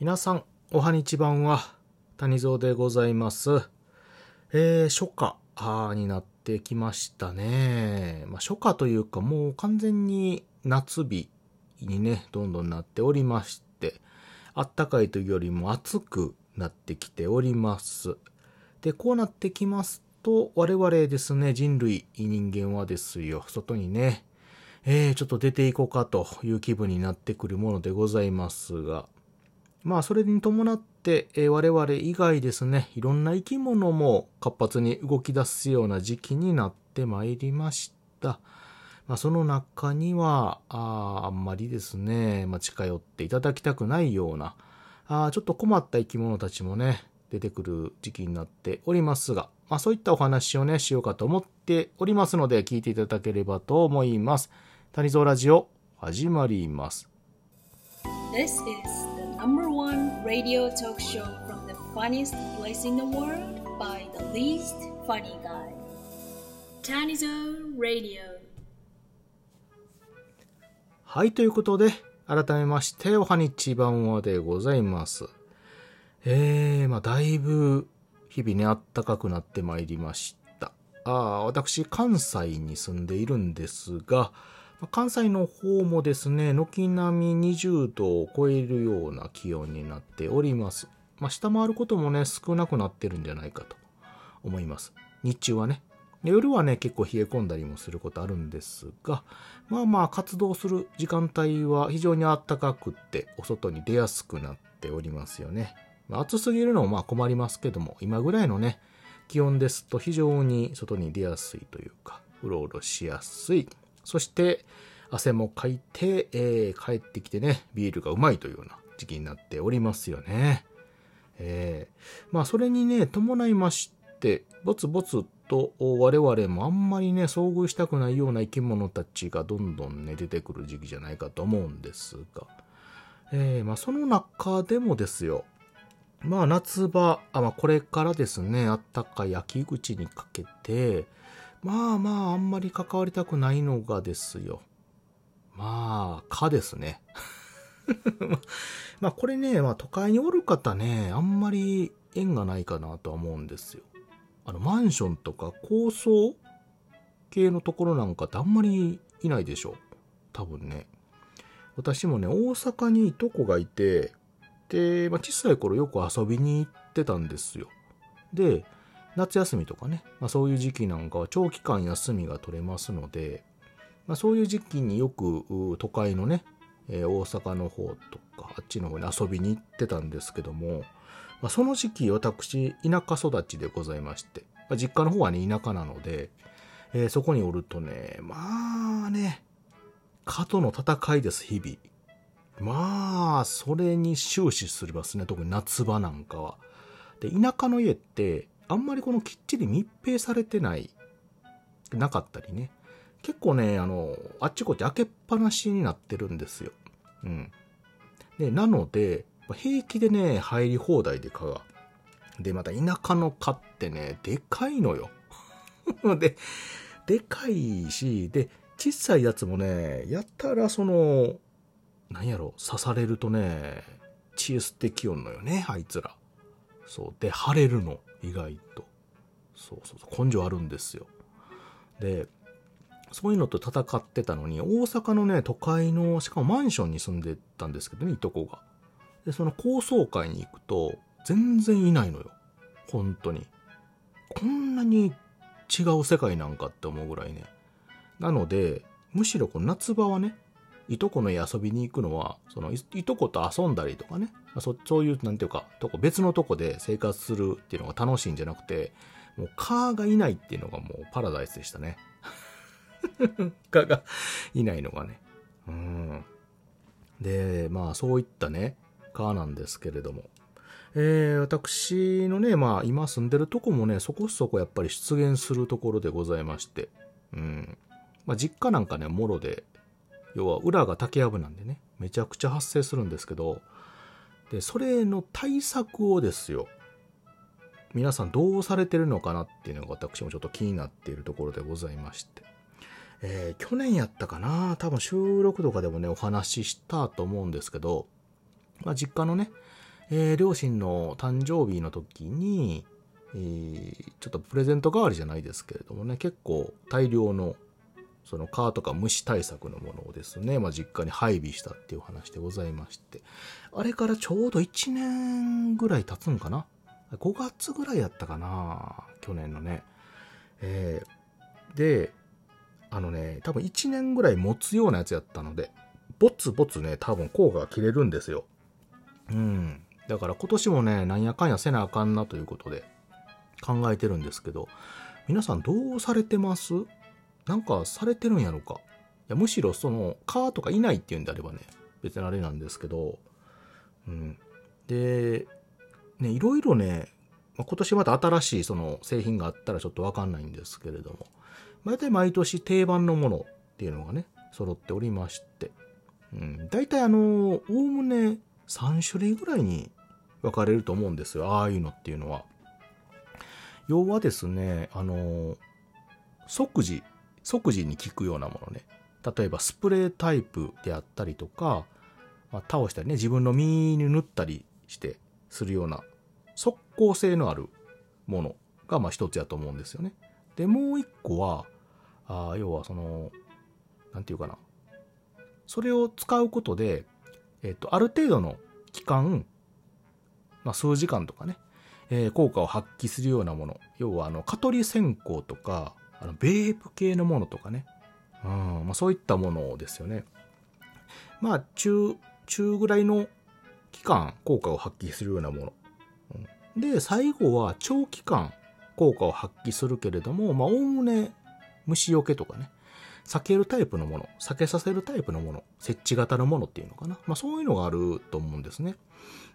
皆さん、おはにちばんは、谷蔵でございます。えー、初夏になってきましたね。まあ、初夏というか、もう完全に夏日にね、どんどんなっておりまして、あったかいというよりも暑くなってきております。で、こうなってきますと、我々ですね、人類、人間はですよ、外にね、えー、ちょっと出ていこうかという気分になってくるものでございますが、まあ、それに伴って、えー我々以外ですね、いろんな生き物も活発に動き出すような時期になってまいりました。まあ、その中には、ああんまりですね、まあ、近寄っていただきたくないような、あちょっと困った生き物たちもね、出てくる時期になっておりますが、まあ、そういったお話をね、しようかと思っておりますので、聞いていただければと思います。谷蔵ラジオ、始まります。This is number one radio talk show from the funniest place in the world by the least funny guy. Tanizo Radio. はい、ということで、改めまして、おはにちばんわでございます。えー、まあ、だいぶ、日々ね、暖かくなってまいりました。ああ、私、関西に住んでいるんですが、関西の方もですね、軒並み20度を超えるような気温になっております。まあ、下回ることもね、少なくなってるんじゃないかと思います。日中はね。夜はね、結構冷え込んだりもすることあるんですが、まあまあ活動する時間帯は非常に暖かくって、お外に出やすくなっておりますよね。まあ、暑すぎるのもまあ困りますけども、今ぐらいのね、気温ですと非常に外に出やすいというか、うろうろしやすい。そして、汗もかいて、えー帰ってきてね、ビールがうまいというような時期になっておりますよね。えーまあそれにね、伴いまして、ぼつぼつと我々もあんまりね、遭遇したくないような生き物たちがどんどんね、出てくる時期じゃないかと思うんですが、えーまあその中でもですよ、まあ夏場、あまあこれからですね、あったかい秋口にかけて、まあまああんまり関わりたくないのがですよ。まあ、蚊ですね。まあこれね、まあ都会におる方ね、あんまり縁がないかなとは思うんですよ。あの、マンションとか高層系のところなんかってあんまりいないでしょ。多分ね。私もね、大阪にいとこがいて、で、まあ、小さい頃よく遊びに行ってたんですよ。で、夏休みとかね、まあ、そういう時期なんかは長期間休みが取れますので、まあ、そういう時期によく都会のね、えー大阪の方とかあっちの方に遊びに行ってたんですけども、まあ、その時期私田舎育ちでございまして、まあ、実家の方はね田舎なので、えーそこにおるとねまあね蚊との戦いです日々。まあそれに終始すりますね特に夏場なんかは。で田舎の家ってあんまりこのきっちり密閉されてないなかったりね。結構ねあのあっちこっち開けっぱなしになってるんですよ。うん。でなので平気でね入り放題で蚊が。でまた田舎の蚊ってねでかいのよ。ででかいしで小さいやつもねやたらそのなんやろ刺されるとね血吸ってきよんのよねあいつら。そう。で腫れるの。意外と。そうそうそう。根性あるんですよ。でそういうのと戦ってたのに大阪のね都会のしかもマンションに住んでたんですけどねいとこが。でその高層階に行くと全然いないのよ。本当に。こんなに違う世界なんかって思うぐらいね。なのでむしろこの夏場はねいとこの家遊びに行くのはそのいいとこと遊んだりとかね。そそういうなんていうかとこ別のとこで生活するっていうのが楽しいんじゃなくてもうカーがいないっていうのがもうパラダイスでしたね。蚊がいないのがね。うん。でまあそういったね蚊なんですけれども。えー私のね、まあ今住んでるとこもね、そこそこやっぱり出現するところでございまして、うん。まあ実家なんかね、もろで、要は裏が竹やぶなんでね、めちゃくちゃ発生するんですけど、で、それの対策をですよ、皆さんどうされてるのかなっていうのが私もちょっと気になっているところでございまして。えー去年やったかな多分収録とかでもね、お話ししたと思うんですけど、まあ実家のね、えー両親の誕生日の時に、えーちょっとプレゼント代わりじゃないですけれどもね、結構大量のその蚊とか虫対策のものをですね、まあ、実家に配備したっていう話でございまして、あれからちょうど1年ぐらい経つんかな ?5 月ぐらいやったかな去年のね。えーで、あのね、多分1年ぐらい持つようなやつやったので、ぼつぼつね、多分効果が切れるんですよ。うん。だから今年もね、なんやかんやせなあかんなということで考えてるんですけど、皆さんどうされてます？なんかされてるんやろかいやむしろその、蚊とかいないっていうんであればね、別にあれなんですけど、うん。で、ね、いろいろね、まあ今年また新しいその製品があったらちょっとわかんないんですけれども、大体毎年定番のものっていうのがね、揃っておりまして、うん、大体あの、おおむね3種類ぐらいに分かれると思うんですよ。ああいうのっていうのは。要はですね、あの、即時、即時に効くようなものね。例えばスプレータイプであったりとか、まあ、倒したりね、自分の身に塗ったりしてするような速効性のあるものがまあ一つやと思うんですよね。で、もう一個は、あ要はその、なんていうかな。それを使うことで、えっ、と、ある程度の期間、まあ、数時間とかね、えー効果を発揮するようなもの。要は、あの、蚊取り線香とか、あの、ベープ系のものとかね。うん、まあ、そういったものですよね。まあ、中、中ぐらいの期間、効果を発揮するようなもの。で、最後は長期間、効果を発揮するけれども、まあ、おおむね、虫除けとかね、避けるタイプのもの、避けさせるタイプのもの、設置型のものっていうのかな。まあそういうのがあると思うんですね。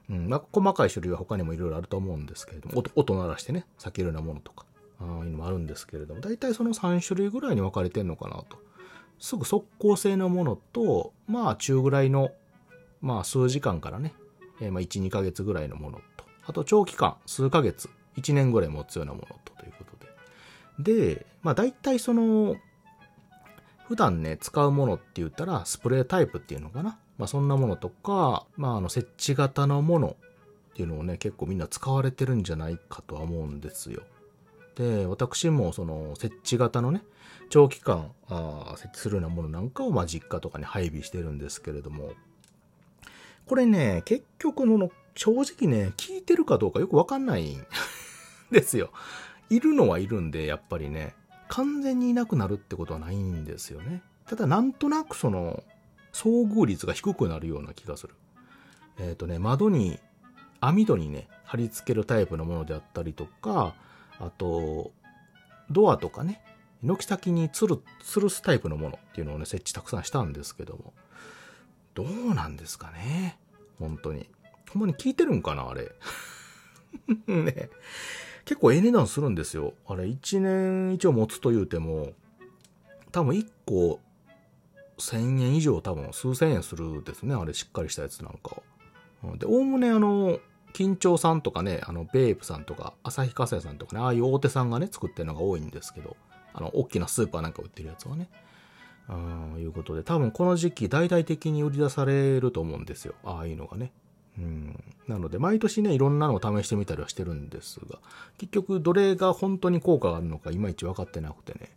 うん、まあ細かい種類は他にもいろいろあると思うんですけれども、音鳴らしてね、避けるようなものとか、いうのもあるんですけれども、大体その3種類ぐらいに分かれてんのかなと。すぐ速効性のものと、まあ中ぐらいの、まあ数時間からね、えーまあ1、2ヶ月ぐらいのものと、あと長期間、数ヶ月、1年ぐらい持つようなものとということで。で、まあ大体その、普段ね、使うものって言ったら、スプレータイプっていうのかな。まあそんなものとか、まああの設置型のものっていうのをね、結構みんな使われてるんじゃないかとは思うんですよ。で、私もその設置型のね、長期間あ設置するようなものなんかをま実家とかに配備してるんですけれども、これね、結局の、正直ね、聞いてるかどうかよくわかんないん ですよ。いるのはいるんで、やっぱりね、完全にいなくなるってことはないんですよね。ただ、なんとなくその、遭遇率が低くなるような気がする。えっ、とね、窓に、網戸にね、貼り付けるタイプのものであったりとか、あと、ドアとかね、軒先につる、吊るすタイプのものっていうのをね、設置たくさんしたんですけども、どうなんですかね本当に。ほんまに聞いてるんかなあれ。ね結構ええ値段するんですよ。あれ、1年以上持つと言うても、多分1個1000円以上多分数千円するですね。あれ、しっかりしたやつなんか。で、おおむねあの、緊張さんとかね、あの、ベープさんとか、旭化成さんとかね、ああいう大手さんがね、作ってるのが多いんですけど、あの、大きなスーパーなんか売ってるやつはね。うん、いうことで、多分この時期大々的に売り出されると思うんですよ。ああいうのがね。うん。なので、毎年ね、いろんなのを試してみたりはしてるんですが、結局、どれが本当に効果があるのか、いまいち分かってなくてね。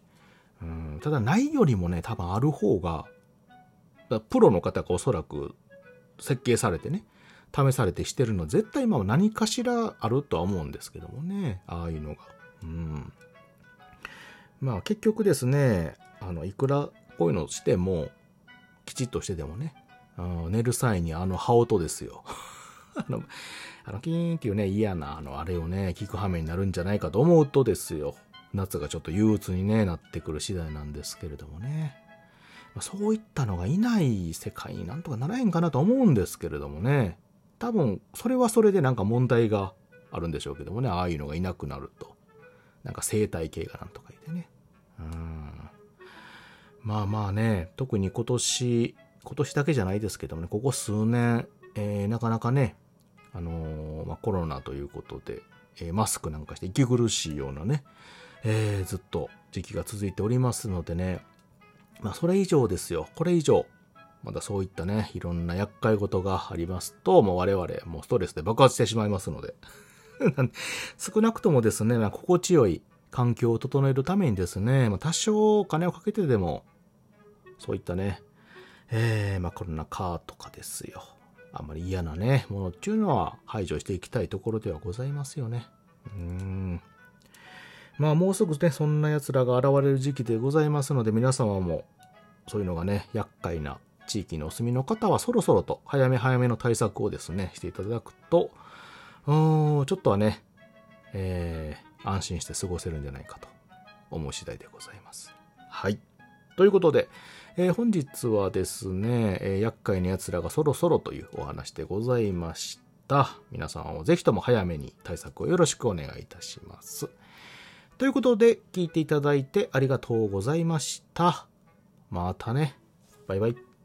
うん。ただ、ないよりもね、多分ある方が、プロの方がおそらく設計されてね、試されてしてるの、絶対今は何かしらあるとは思うんですけどもね。ああいうのが。うん。まあ結局ですね、あの、いくらこういうのしても、きちっとしててもね、うん寝る際にあの羽音ですよ。あの、あの、キーンっていうね、嫌な、あの、あれをね、聞く羽目になるんじゃないかと思うとですよ。夏がちょっと憂鬱にね、なってくる次第なんですけれどもね。そういったのがいない世界になんとかならへんかなと思うんですけれどもね。多分、それはそれでなんか問題があるんでしょうけどもね、ああいうのがいなくなると。なんか生態系がなんとかいてね。うん。まあまあね、特に今年、今年だけじゃないですけどもね、ここ数年、えーなかなかね、あのーまあ、コロナということで、えーマスクなんかして息苦しいようなね、えーずっと時期が続いておりますのでね、まあそれ以上ですよ。これ以上、またそういったね、いろんな厄介事がありますと、もう我々、もうストレスで爆発してしまいますので。少なくともですね、まあ、心地よい環境を整えるためにですね、まあ、多少お金をかけてでも、そういったね、えー、まあ、コロナ禍とかですよ。あんまり嫌なね、ものっていうのは排除していきたいところではございますよね。うん。まあもうすぐね、そんな奴らが現れる時期でございますので、皆様もそういうのがね、厄介な地域にお住みの方はそろそろと早め早めの対策をですね、していただくと、うーん、ちょっとはね、えー、安心して過ごせるんじゃないかと思う次第でございます。はい。ということで、えー、本日はですね、えー、厄介な奴らがそろそろというお話でございました。皆さんをぜひとも早めに対策をよろしくお願いいたします。ということで、聞いていただいてありがとうございました。またね。バイバイ。